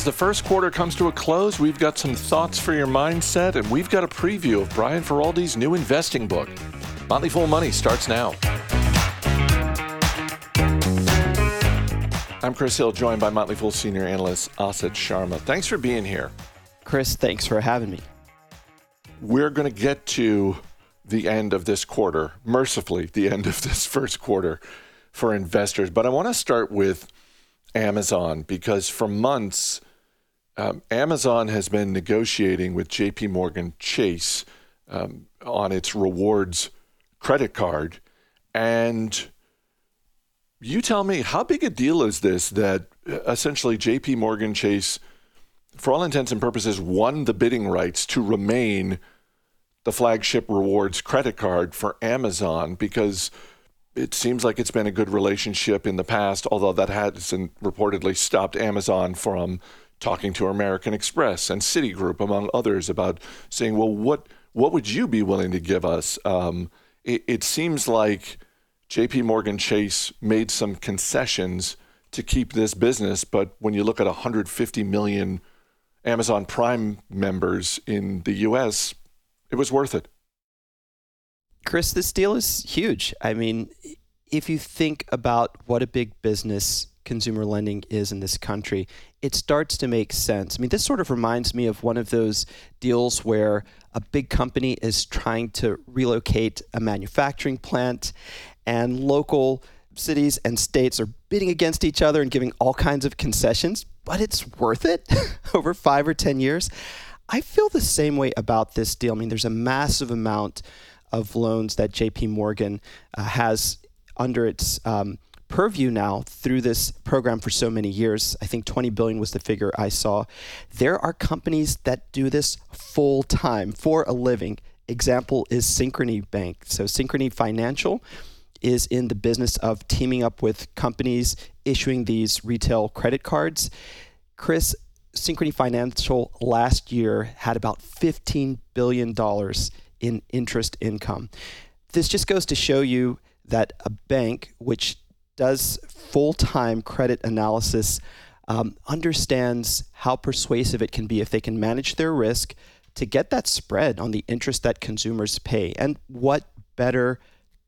as the first quarter comes to a close, we've got some thoughts for your mindset, and we've got a preview of Brian Feroldi's new investing book. Motley Fool Money starts now. I'm Chris Hill, joined by Motley Fool senior analyst Asit Sharma. Thanks for being here. Chris, thanks for having me. We're going to get to the end of this quarter, mercifully, the end of this first quarter for investors. But I want to start with Amazon because for months, um, Amazon has been negotiating with JP Morgan Chase um, on its rewards credit card. And you tell me, how big a deal is this that uh, essentially JP Morgan Chase, for all intents and purposes, won the bidding rights to remain the flagship rewards credit card for Amazon because it seems like it's been a good relationship in the past, although that hasn't reportedly stopped Amazon from talking to American Express and Citigroup, among others, about saying, well, what what would you be willing to give us? Um, it, it seems like J.P. Morgan Chase made some concessions to keep this business, but when you look at 150 million Amazon Prime members in the U.S., it was worth it. Chris, this deal is huge. I mean, if you think about what a big business consumer lending is in this country, it starts to make sense. I mean, this sort of reminds me of one of those deals where a big company is trying to relocate a manufacturing plant, and local cities and states are bidding against each other and giving all kinds of concessions, but it's worth it over five or 10 years. I feel the same way about this deal. I mean, there's a massive amount of loans that JP Morgan uh, has under its um, purview now through this program for so many years. I think 20 billion was the figure I saw. There are companies that do this full time for a living. Example is Synchrony Bank. So Synchrony Financial is in the business of teaming up with companies issuing these retail credit cards. Chris, Synchrony Financial last year had about $15 billion in interest income. This just goes to show you that a bank which does full time credit analysis um, understands how persuasive it can be if they can manage their risk to get that spread on the interest that consumers pay. And what better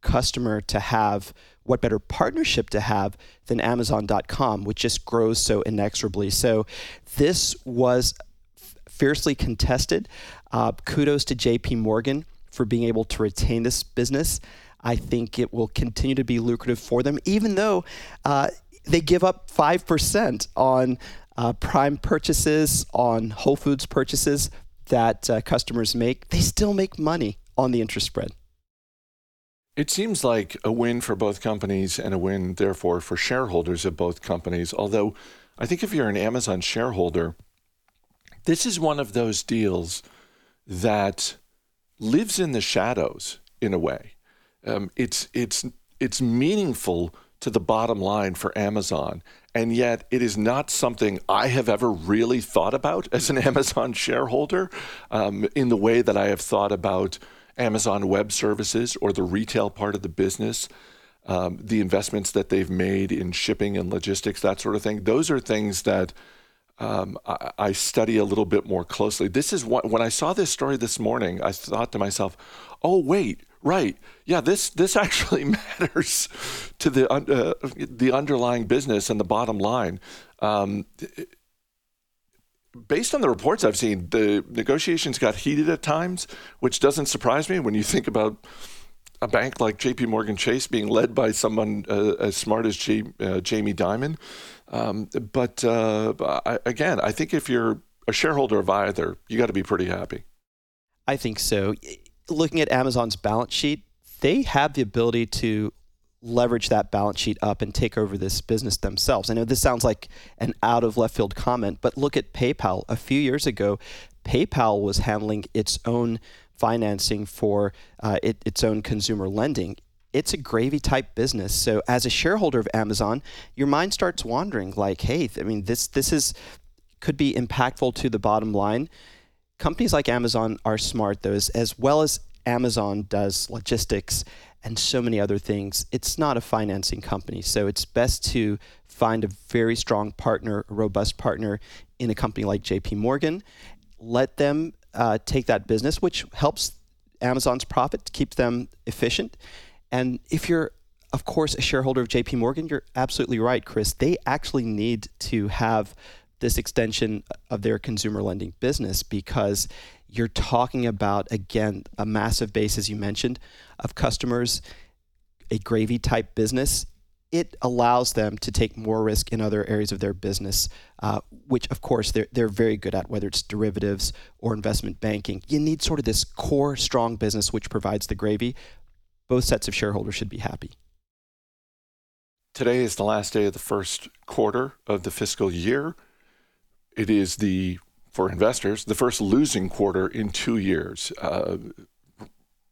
customer to have, what better partnership to have than Amazon.com, which just grows so inexorably. So this was fiercely contested. Uh, kudos to JP Morgan for being able to retain this business. I think it will continue to be lucrative for them, even though uh, they give up 5% on uh, prime purchases, on Whole Foods purchases that uh, customers make. They still make money on the interest spread. It seems like a win for both companies and a win, therefore, for shareholders of both companies. Although, I think if you're an Amazon shareholder, this is one of those deals that lives in the shadows in a way. Um, it's it's it's meaningful to the bottom line for Amazon, and yet it is not something I have ever really thought about as an Amazon shareholder um, in the way that I have thought about Amazon Web Services or the retail part of the business. Um, the investments that they've made in shipping and logistics, that sort of thing. Those are things that um, I, I, study a little bit more closely. This is what, when I saw this story this morning, I thought to myself, "Oh wait, right, yeah, this this actually matters to the uh, the underlying business and the bottom line." Um, based on the reports I've seen, the negotiations got heated at times, which doesn't surprise me when you think about a bank like J.P. Morgan Chase being led by someone uh, as smart as J, uh, Jamie Dimon. Um, but uh, I, again, I think if you're a shareholder of either, you got to be pretty happy. I think so. Looking at Amazon's balance sheet, they have the ability to leverage that balance sheet up and take over this business themselves. I know this sounds like an out of left field comment, but look at PayPal. A few years ago, PayPal was handling its own financing for uh, it, its own consumer lending it's a gravy type business. So as a shareholder of Amazon, your mind starts wandering like, hey, I mean this this is could be impactful to the bottom line. Companies like Amazon are smart though, as, as well as Amazon does logistics. and so many other things. It's not a financing company, so it's best to find a very strong partner, a robust partner in a company like JP Morgan. Let them uh, take that business, which helps Amazon's profit, keep them efficient. And if you're, of course, a shareholder of JP Morgan, you're absolutely right, Chris. They actually need to have this extension of their consumer lending business because you're talking about, again, a massive base, as you mentioned, of customers, a gravy type business. It allows them to take more risk in other areas of their business, uh, which, of course, they're, they're very good at, whether it's derivatives or investment banking. You need sort of this core, strong business which provides the gravy. Both sets of shareholders should be happy. Today is the last day of the first quarter of the fiscal year. It is the for investors, the first losing quarter in two years. Uh,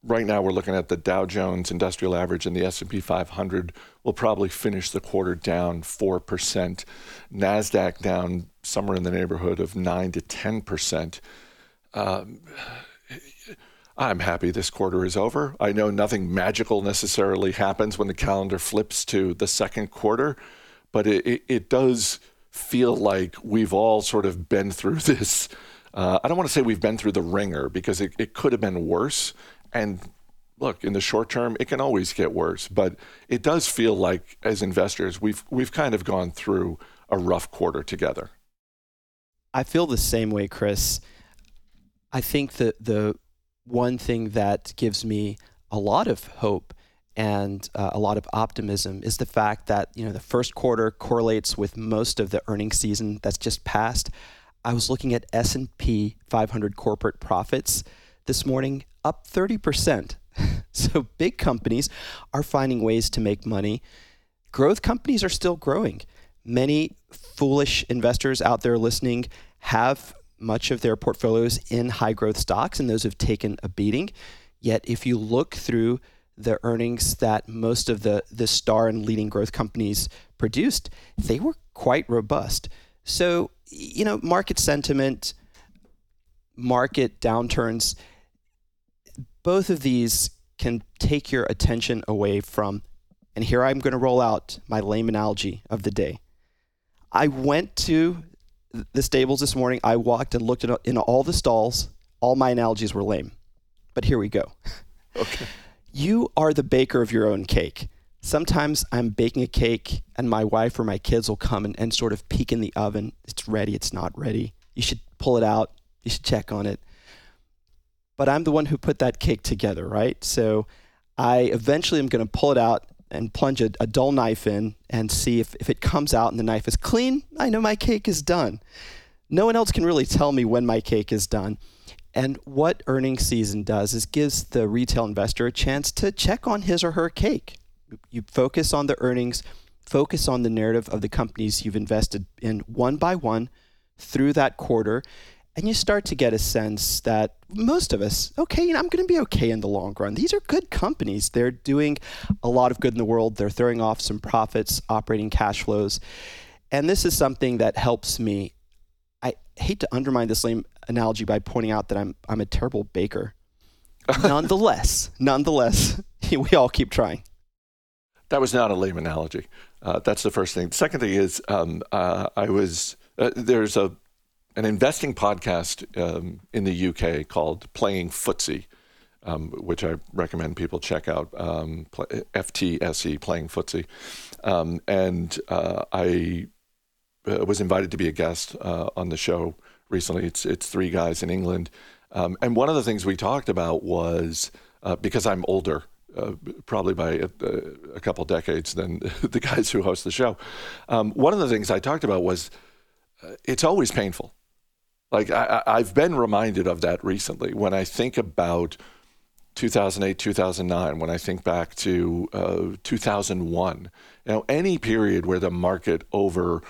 right now, we're looking at the Dow Jones Industrial Average and the S&P 500 will probably finish the quarter down four percent. Nasdaq down somewhere in the neighborhood of nine to ten percent. Um, I'm happy this quarter is over. I know nothing magical necessarily happens when the calendar flips to the second quarter, but it, it, it does feel like we've all sort of been through this. Uh, I don't want to say we've been through the ringer because it, it could have been worse. And look, in the short term, it can always get worse. But it does feel like, as investors, we've we've kind of gone through a rough quarter together. I feel the same way, Chris. I think that the one thing that gives me a lot of hope and uh, a lot of optimism is the fact that you know the first quarter correlates with most of the earnings season that's just passed. I was looking at S&P 500 corporate profits this morning up 30%. so big companies are finding ways to make money. Growth companies are still growing. Many foolish investors out there listening have much of their portfolios in high growth stocks and those have taken a beating. Yet if you look through the earnings that most of the the star and leading growth companies produced, they were quite robust. So, you know, market sentiment, market downturns, both of these can take your attention away from and here I'm going to roll out my lame analogy of the day. I went to the stables this morning. I walked and looked in all the stalls. All my analogies were lame. But here we go. Okay you are the baker of your own cake. Sometimes I'm baking a cake and my wife or my kids will come and, and sort of peek in the oven. It's ready, it's not ready. You should pull it out, you should check on it. But I'm the one who put that cake together, right? So I eventually am going to pull it out and plunge a, a, dull knife in and see if, if it comes out and the knife is clean. I know my cake is done. No one else can really tell me when my cake is done. And what earnings season does is gives the retail investor a chance to check on his or her cake. You focus on the earnings, focus on the narrative of the companies you've invested in one by one through that quarter, and you start to get a sense that most of us, okay, I'm going to be okay in the long run. These are good companies. They're doing a lot of good in the world. They're throwing off some profits, operating cash flows. And this is something that helps me hate to undermine this lame analogy by pointing out that I'm I'm a terrible baker. nonetheless, nonetheless, we all keep trying. That was not a lame analogy. Uh, that's the first thing. The second thing is um, uh, I was uh, there's a an investing podcast um, in the UK called Playing Footsie, um, which I recommend people check out. Um, FTSE Playing Footsie, um, and uh, I uh, was invited to be a guest uh, on the show recently. It's it's three guys in England, um, and one of the things we talked about was uh, because I'm older, uh, probably by a, a, couple decades than the guys who host the show. Um, one of the things I talked about was uh, it's always painful. Like I, I've been reminded of that recently when I think about 2008, 2009, when I think back to uh, 2001. You know, any period where the market over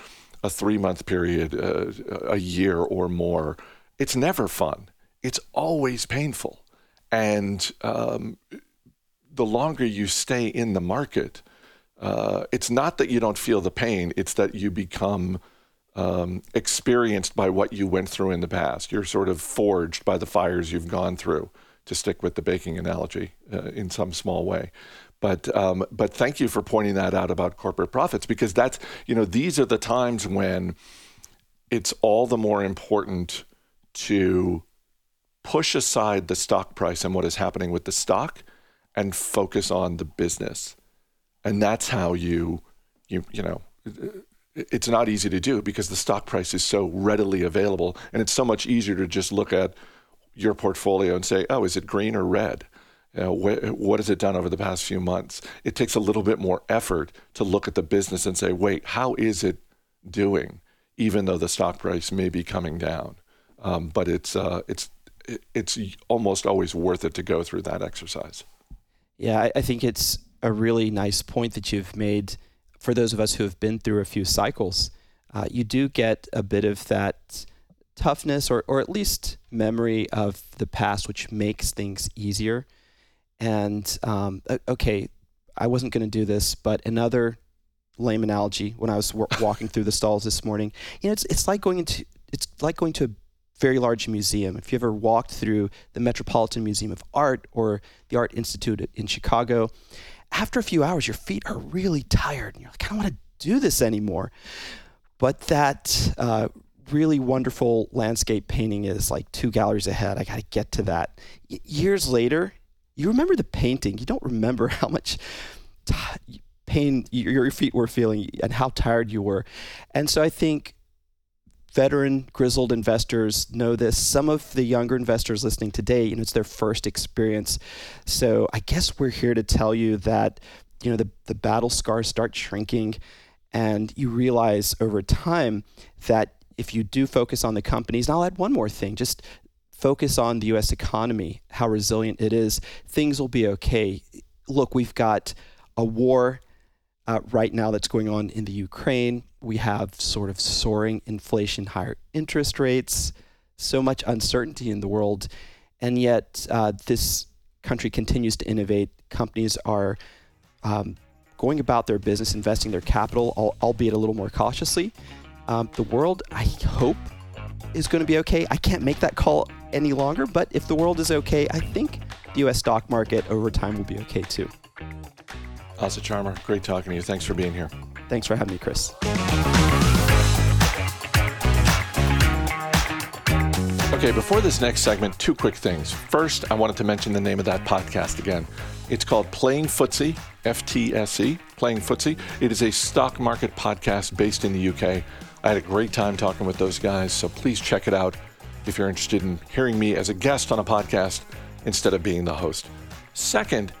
a three month period, uh, a year or more, it's never fun. It's always painful. And um, the longer you stay in the market, uh, it's not that you don't feel the pain, it's that you become um, experienced by what you went through in the past. You're sort of forged by the fires you've gone through, to stick with the baking analogy uh, in some small way. But um, but thank you for pointing that out about corporate profits because that's you know these are the times when it's all the more important to push aside the stock price and what is happening with the stock and focus on the business. And that's how you you you know it's not easy to do because the stock price is so readily available and it's so much easier to just look at your portfolio and say, "Oh, is it green or red?" Know, wh- what has it done over the past few months? It takes a little bit more effort to look at the business and say, "Wait, how is it doing?" Even though the stock price may be coming down, um, but it's uh, it's it's almost always worth it to go through that exercise. Yeah, I, I think it's a really nice point that you've made for those of us who have been through a few cycles. Uh, you do get a bit of that toughness or, or at least memory of the past, which makes things easier. And um, okay, I wasn't going to do this, but another lame analogy when I was w- walking through the stalls this morning, you know, it's, it's like going into it's like going to a very large museum. If you ever walked through the Metropolitan Museum of Art or the Art Institute in Chicago, after a few hours, your feet are really tired and you're like, I don't want to do this anymore. But that uh, really wonderful landscape painting is like two galleries ahead. I got to get to that. Y- years later, you remember the painting. You don't remember how much t- pain your feet were feeling and how tired you were. And so I think veteran grizzled investors know this some of the younger investors listening today you know it's their first experience so i guess we're here to tell you that you know the, the battle scars start shrinking and you realize over time that if you do focus on the companies and i'll add one more thing just focus on the us economy how resilient it is things will be okay look we've got a war uh, right now that's going on in the Ukraine. We have sort of soaring inflation, higher interest rates, so much uncertainty in the world. And yet, uh, this country continues to innovate. Companies are um, going about their business, investing their capital, albeit a little more cautiously. Um, the world, I hope, is going to be okay. I can't make that call any longer, but if the world is okay, I think the US stock market over time will be okay too. Asit Sharma, great talking to you. Thanks for being here. Thanks for having me, Chris. Okay, before this next segment, two quick things. First, I wanted to mention the name of that podcast again. It's called Playing Footsie, FTSE, Playing Footsie. It is a stock market podcast based in the UK. I had a great time talking with those guys, so please check it out if you're interested in hearing me as a guest on a podcast instead of being the host. Second,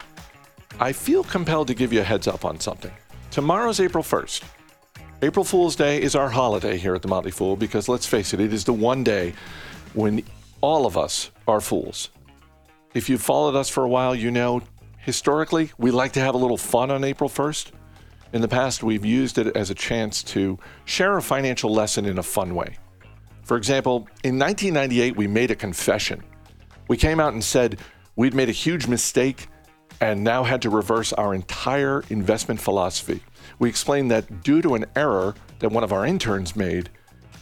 I feel compelled to give you a heads up on something. Tomorrow's April 1st. April Fool's Day is our holiday here at the Motley Fool because let's face it, it is the one day when all of us are fools. If you've followed us for a while, you know historically we like to have a little fun on April 1st. In the past, we've used it as a chance to share a financial lesson in a fun way. For example, in 1998, we made a confession. We came out and said we'd made a huge mistake and now had to reverse our entire investment philosophy. We explained that due to an error that one of our interns made,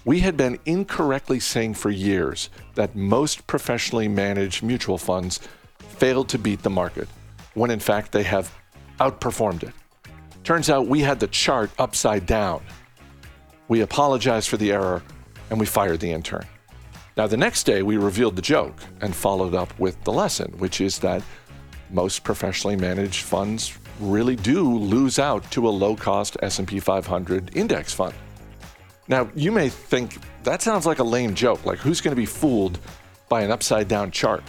we had been incorrectly saying for years that most professionally managed mutual funds failed to beat the market, when in fact they have outperformed it. Turns out we had the chart upside down. We apologized for the error and we fired the intern. Now, the next day, we revealed the joke and followed up with the lesson, which is that most professionally managed funds really do lose out to a low-cost S&P 500 index fund. Now, you may think that sounds like a lame joke, like who's going to be fooled by an upside down chart?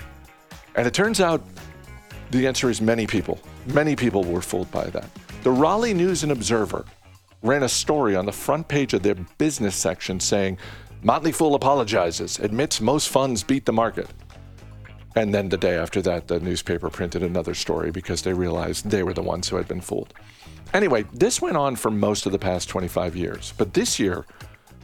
And it turns out the answer is many people. Many people were fooled by that. The Raleigh News and Observer ran a story on the front page of their business section saying, Motley Fool apologizes, admits most funds beat the market. And then the day after that, the newspaper printed another story because they realized they were the ones who had been fooled. Anyway, this went on for most of the past 25 years. But this year,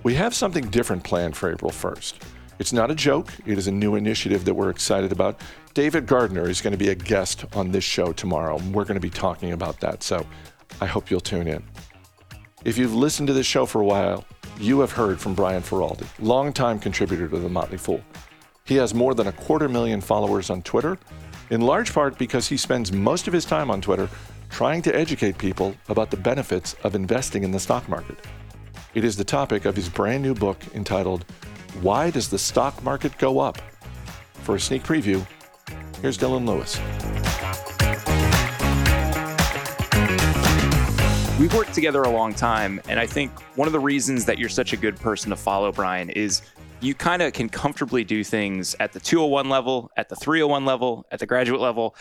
we have something different planned for April 1st. It's not a joke, it is a new initiative that we're excited about. David Gardner is going to be a guest on this show tomorrow. We're going to be talking about that, so I hope you'll tune in. If you've listened to this show for a while, you have heard from Brian Feroldi, longtime contributor to The Motley Fool. He has more than a quarter million followers on Twitter, in large part because he spends most of his time on Twitter trying to educate people about the benefits of investing in the stock market. It is the topic of his brand new book entitled Why Does the Stock Market Go Up? For a sneak preview, here's Dylan Lewis. We've worked together a long time, and I think one of the reasons that you're such a good person to follow, Brian, is you kind of can comfortably do things at the 201 level, at the 301 level, at the graduate level,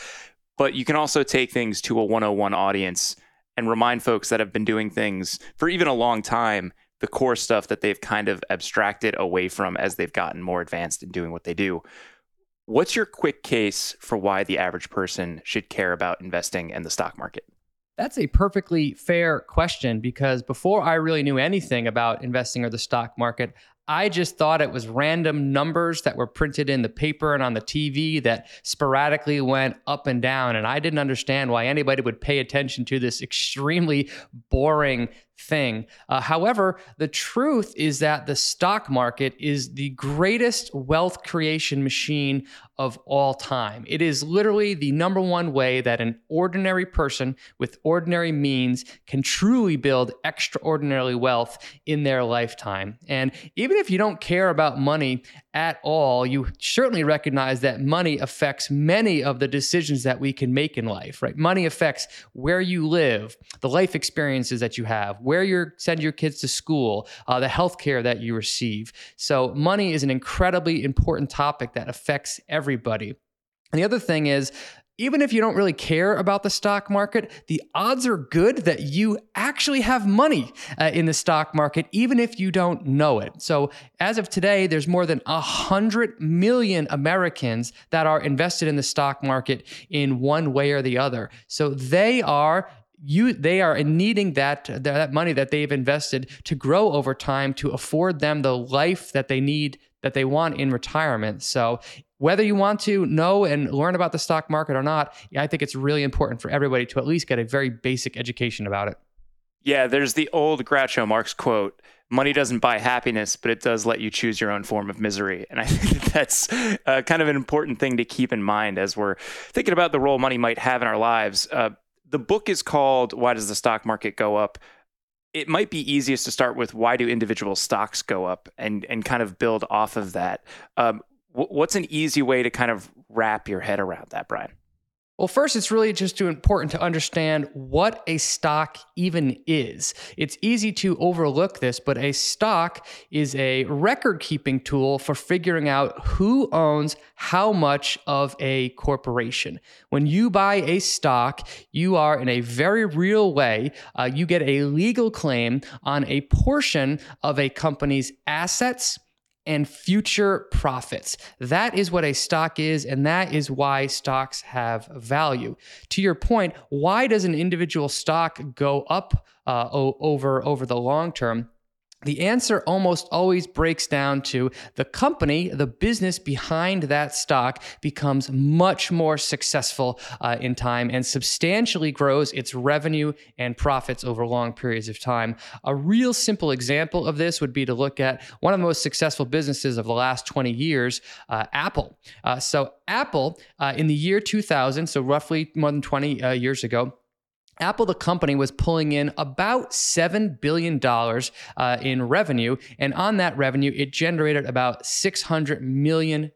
but you can also take things to a 101 audience and remind folks that have been doing things for even a long time the core stuff that they've kind of abstracted away from as they've gotten more advanced in doing what they do. What's your quick case for why the average person should care about investing in the stock market? That's a perfectly fair question because before I really knew anything about investing or the stock market, I just thought it was random numbers that were printed in the paper and on the TV that sporadically went up and down. And I didn't understand why anybody would pay attention to this extremely boring thing. Uh, however, the truth is that the stock market is the greatest wealth creation machine of all time. It is literally the number one way that an ordinary person with ordinary means can truly build extraordinary wealth in their lifetime. And even if you don't care about money at all, you certainly recognize that money affects many of the decisions that we can make in life, right? Money affects where you live, the life experiences that you have, where you send your kids to school, uh, the health care that you receive. So, money is an incredibly important topic that affects everybody. And the other thing is, even if you don't really care about the stock market, the odds are good that you actually have money uh, in the stock market, even if you don't know it. So, as of today, there's more than 100 million Americans that are invested in the stock market in one way or the other. So, they are you they are needing that that money that they've invested to grow over time to afford them the life that they need that they want in retirement. So whether you want to know and learn about the stock market or not, I think it's really important for everybody to at least get a very basic education about it. Yeah, there's the old Groucho Marx quote money doesn't buy happiness, but it does let you choose your own form of misery. And I think that's uh, kind of an important thing to keep in mind as we're thinking about the role money might have in our lives. Uh, the book is called Why Does the Stock Market Go Up? It might be easiest to start with why do individual stocks go up and, and kind of build off of that. Um, what's an easy way to kind of wrap your head around that, Brian? Well, first, it's really just too important to understand what a stock even is. It's easy to overlook this, but a stock is a record keeping tool for figuring out who owns how much of a corporation. When you buy a stock, you are in a very real way, uh, you get a legal claim on a portion of a company's assets and future profits. That is what a stock is, and that is why stocks have value. To your point, why does an individual stock go up uh, over over the long term? The answer almost always breaks down to the company, the business behind that stock becomes much more successful uh, in time and substantially grows its revenue and profits over long periods of time. A real simple example of this would be to look at one of the most successful businesses of the last 20 years, uh, Apple. Uh, so, Apple uh, in the year 2000, so roughly more than 20 uh, years ago, Apple, the company, was pulling in about $7 billion uh, in revenue. And on that revenue, it generated about $600 million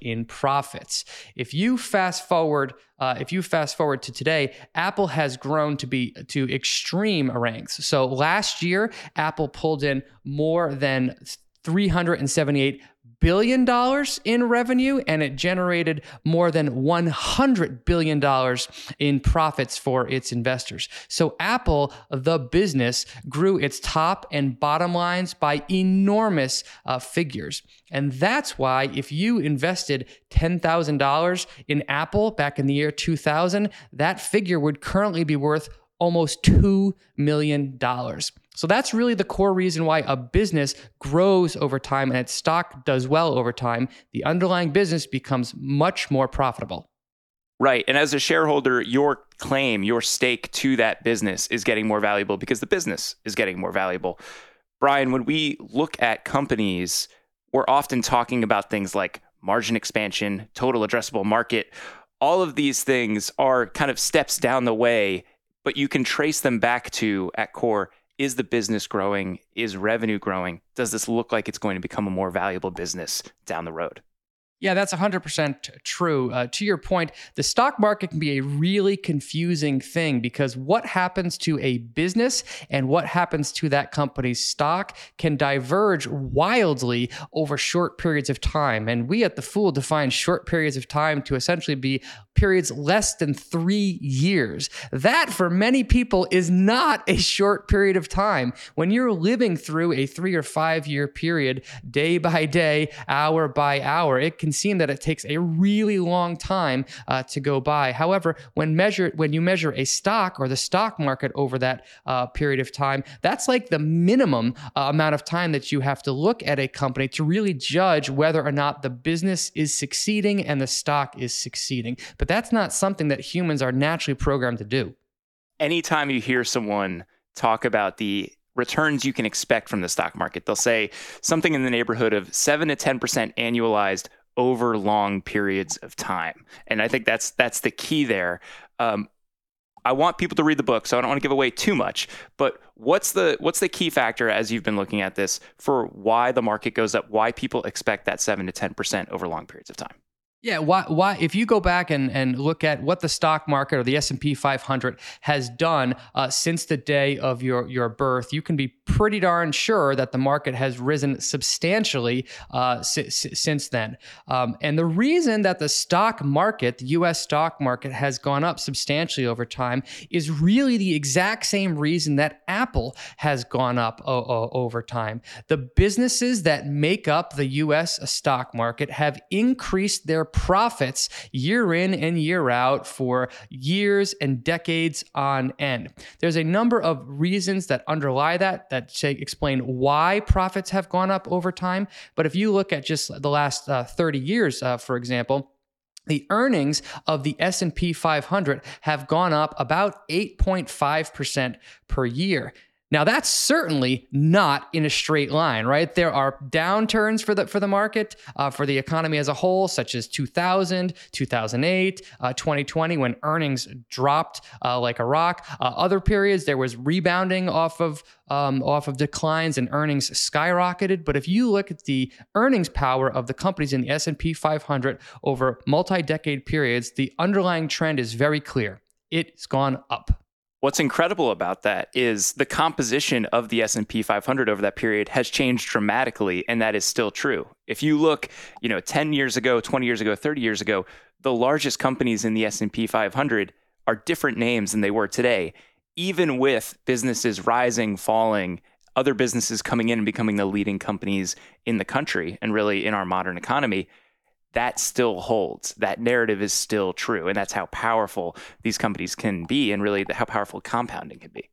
in profits. If you fast forward, uh, if you fast forward to today, Apple has grown to be to extreme ranks. So last year, Apple pulled in more than 378 billion dollars in revenue and it generated more than 100 billion dollars in profits for its investors. So Apple, the business, grew its top and bottom lines by enormous uh, figures. And that's why if you invested $10,000 in Apple back in the year 2000, that figure would currently be worth almost $2 million. So that's really the core reason why a business grows over time and its stock does well over time. The underlying business becomes much more profitable. Right. And as a shareholder, your claim, your stake to that business is getting more valuable because the business is getting more valuable. Brian, when we look at companies, we're often talking about things like margin expansion, total addressable market, all of these things are kind of steps down the way, but you can trace them back to at core is the business growing? Is revenue growing? Does this look like it's going to become a more valuable business down the road? Yeah, that's 100% true. Uh, to your point, the stock market can be a really confusing thing because what happens to a business and what happens to that company's stock can diverge wildly over short periods of time. And we at The Fool define short periods of time to essentially be periods less than three years. That, for many people, is not a short period of time. When you're living through a three or five year period, day by day, hour by hour, it can can that it takes a really long time uh, to go by. However, when measured, when you measure a stock or the stock market over that uh, period of time, that's like the minimum uh, amount of time that you have to look at a company to really judge whether or not the business is succeeding and the stock is succeeding. But that's not something that humans are naturally programmed to do. Anytime you hear someone talk about the returns you can expect from the stock market. They'll say something in the neighborhood of 7 to 10% annualized over long periods of time. And I think that's that's the key there. Um, I want people to read the book, so I don't want to give away too much. But what's the what's the key factor as you've been looking at this for why the market goes up? Why people expect that seven to ten percent over long periods of time? Yeah, why, why if you go back and, and look at what the stock market or the S&P 500 has done uh, since the day of your, your birth, you can be pretty darn sure that the market has risen substantially uh, s- since then. Um, and the reason that the stock market, the US stock market, has gone up substantially over time is really the exact same reason that Apple has gone up o- o- over time. The businesses that make up the US stock market have increased their profits year in and year out for years and decades on end. There's a number of reasons that underlie that, that explain why profits have gone up over time. But if you look at just the last uh, 30 years, uh, for example, the earnings of the S&P 500 have gone up about 8.5% per year. Now that's certainly not in a straight line, right? There are downturns for the for the market, uh, for the economy as a whole, such as 2000, 2008, uh, 2020, when earnings dropped uh, like a rock. Uh, other periods there was rebounding off of um, off of declines and earnings skyrocketed. But if you look at the earnings power of the companies in the S&P 500 over multi-decade periods, the underlying trend is very clear. It's gone up. What's incredible about that is the composition of the S&P 500 over that period has changed dramatically and that is still true. If you look, you know, 10 years ago, 20 years ago, 30 years ago, the largest companies in the S&P 500 are different names than they were today. Even with businesses rising, falling, other businesses coming in and becoming the leading companies in the country and really in our modern economy, that still holds. That narrative is still true. And that's how powerful these companies can be and really how powerful compounding can be.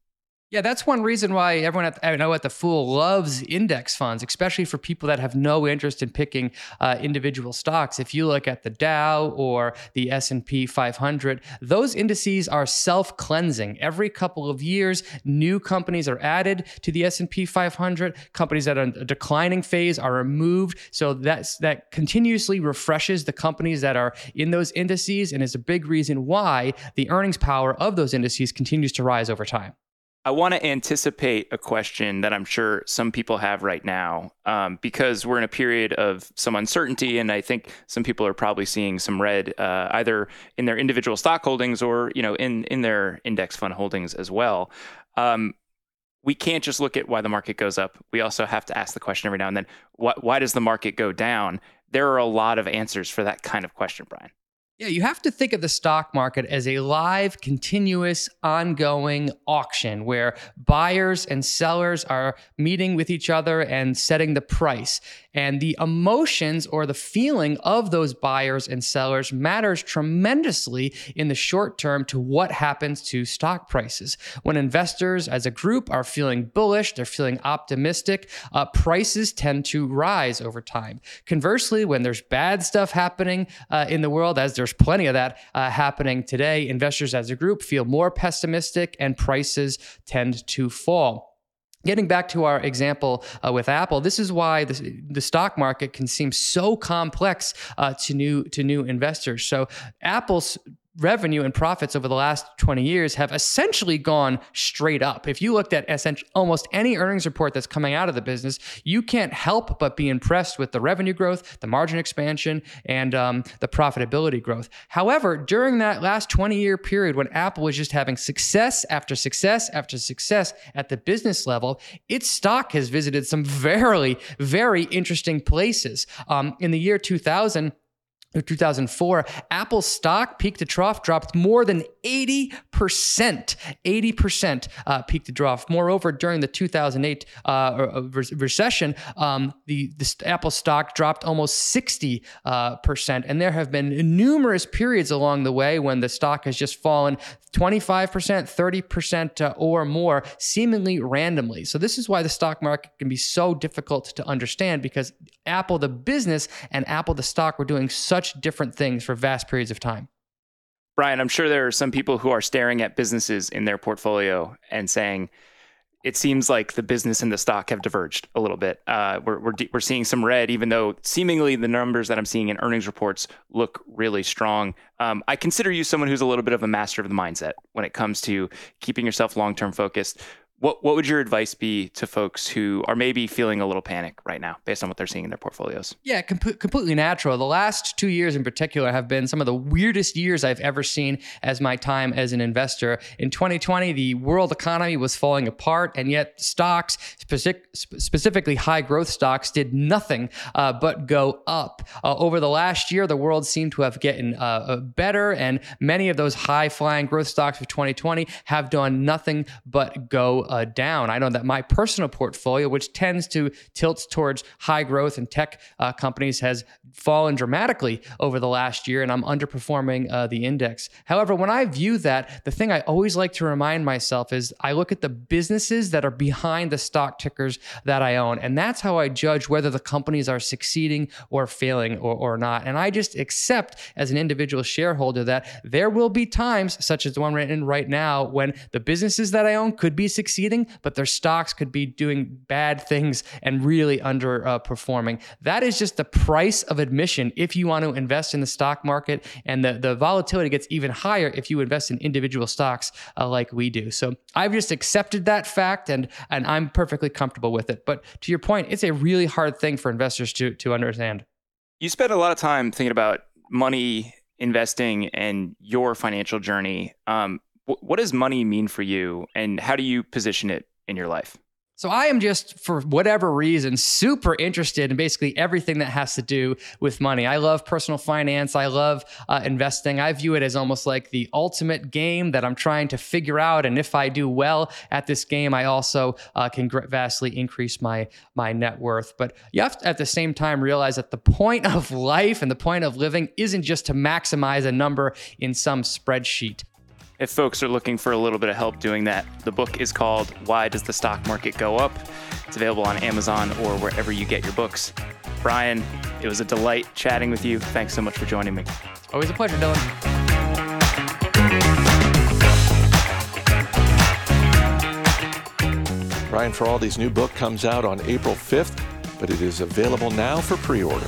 Yeah, that's one reason why everyone at, I know at the Fool loves index funds, especially for people that have no interest in picking uh, individual stocks. If you look at the Dow or the S and P 500, those indices are self-cleansing. Every couple of years, new companies are added to the S and P 500. Companies that are in a declining phase are removed. So that's that continuously refreshes the companies that are in those indices, and is a big reason why the earnings power of those indices continues to rise over time. I want to anticipate a question that I'm sure some people have right now um, because we're in a period of some uncertainty, and I think some people are probably seeing some red uh, either in their individual stock holdings or you know in in their index fund holdings as well. Um, we can't just look at why the market goes up. We also have to ask the question every now and then: why, why does the market go down? There are a lot of answers for that kind of question, Brian. Yeah, you have to think of the stock market as a live, continuous, ongoing auction where buyers and sellers are meeting with each other and setting the price. And the emotions or the feeling of those buyers and sellers matters tremendously in the short term to what happens to stock prices. When investors as a group are feeling bullish, they're feeling optimistic, uh, prices tend to rise over time. Conversely, when there's bad stuff happening uh, in the world, as there's plenty of that uh, happening today, investors as a group feel more pessimistic and prices tend to fall. Getting back to our example uh, with Apple, this is why the, the, stock market can seem so complex uh, to new to new investors. So Apple's revenue and profits over the last 20 years have essentially gone straight up. If you looked at almost any earnings report that's coming out of the business, you can't help but be impressed with the revenue growth, the margin expansion, and um, the profitability growth. However, during that last 20 year period when Apple was just having success after success after success at the business level, its stock has visited some very, very interesting places. Um, in the year 2000, 2004, Apple stock peak to trough dropped more than 80%. 80% uh, peak to trough. Moreover, during the 2008 uh, uh recession, um, the, the, Apple stock dropped almost 60%. Uh, and there have been numerous periods along the way when the stock has just fallen 25%, 30% uh, or more, seemingly randomly. So, this is why the stock market can be so difficult to understand because Apple, the business, and Apple, the stock, were doing such different things for vast periods of time. Brian, I'm sure there are some people who are staring at businesses in their portfolio and saying, it seems like the business and the stock have diverged a little bit. Uh, we're, we're, we're seeing some red, even though seemingly the numbers that I'm seeing in earnings reports look really strong. Um, I consider you someone who's a little bit of a master of the mindset when it comes to keeping yourself long term focused. What what would your advice be to folks who are maybe feeling a little panic right now based on what they're seeing in their portfolios? Yeah, com- completely natural. The last two years in particular have been some of the weirdest years I've ever seen as my time as an investor. In 2020, the world economy was falling apart, and yet stocks, specific, specifically high growth stocks, did nothing uh, but go up. Uh, over the last year, the world seemed to have gotten uh, uh better, and many of those high flying growth stocks of 2020 have done nothing but go uh, down. I know that my personal portfolio, which tends to tilt towards high growth and tech uh, companies, has fallen dramatically over the last year, and I'm underperforming uh, the index. However, when I view that, the thing I always like to remind myself is I look at the businesses that are behind the stock tickers that I own, and that's how I judge whether the companies are succeeding or failing or, or not. And I just accept as an individual shareholder that there will be times, such as the one we're in right now, when the businesses that I own could be succeeding succeeding, but their stocks could be doing bad things and really underperforming. that is just the price of admission if you want to invest in the stock market. And the, the volatility gets even higher if you invest in individual stocks uh, like we do. So I've just accepted that fact and, and I'm perfectly comfortable with it. But to your point, it's a really hard thing for investors to, to understand. You spend a lot of time thinking about money investing and your financial journey. Um, what does money mean for you, and how do you position it in your life? So I am just, for whatever reason, super interested in basically everything that has to do with money. I love personal finance. I love uh, investing. I view it as almost like the ultimate game that I'm trying to figure out. And if I do well at this game, I also uh, can vastly increase my my net worth. But you have to, at the same time, realize that the point of life and the point of living isn't just to maximize a number in some spreadsheet if folks are looking for a little bit of help doing that. The book is called Why Does the Stock Market Go Up? It's available on Amazon or wherever you get your books. Brian, it was a delight chatting with you. Thanks so much for joining me. Always a pleasure, Dylan. Brian Feroldi's new book comes out on April 5th, but it is available now for pre order.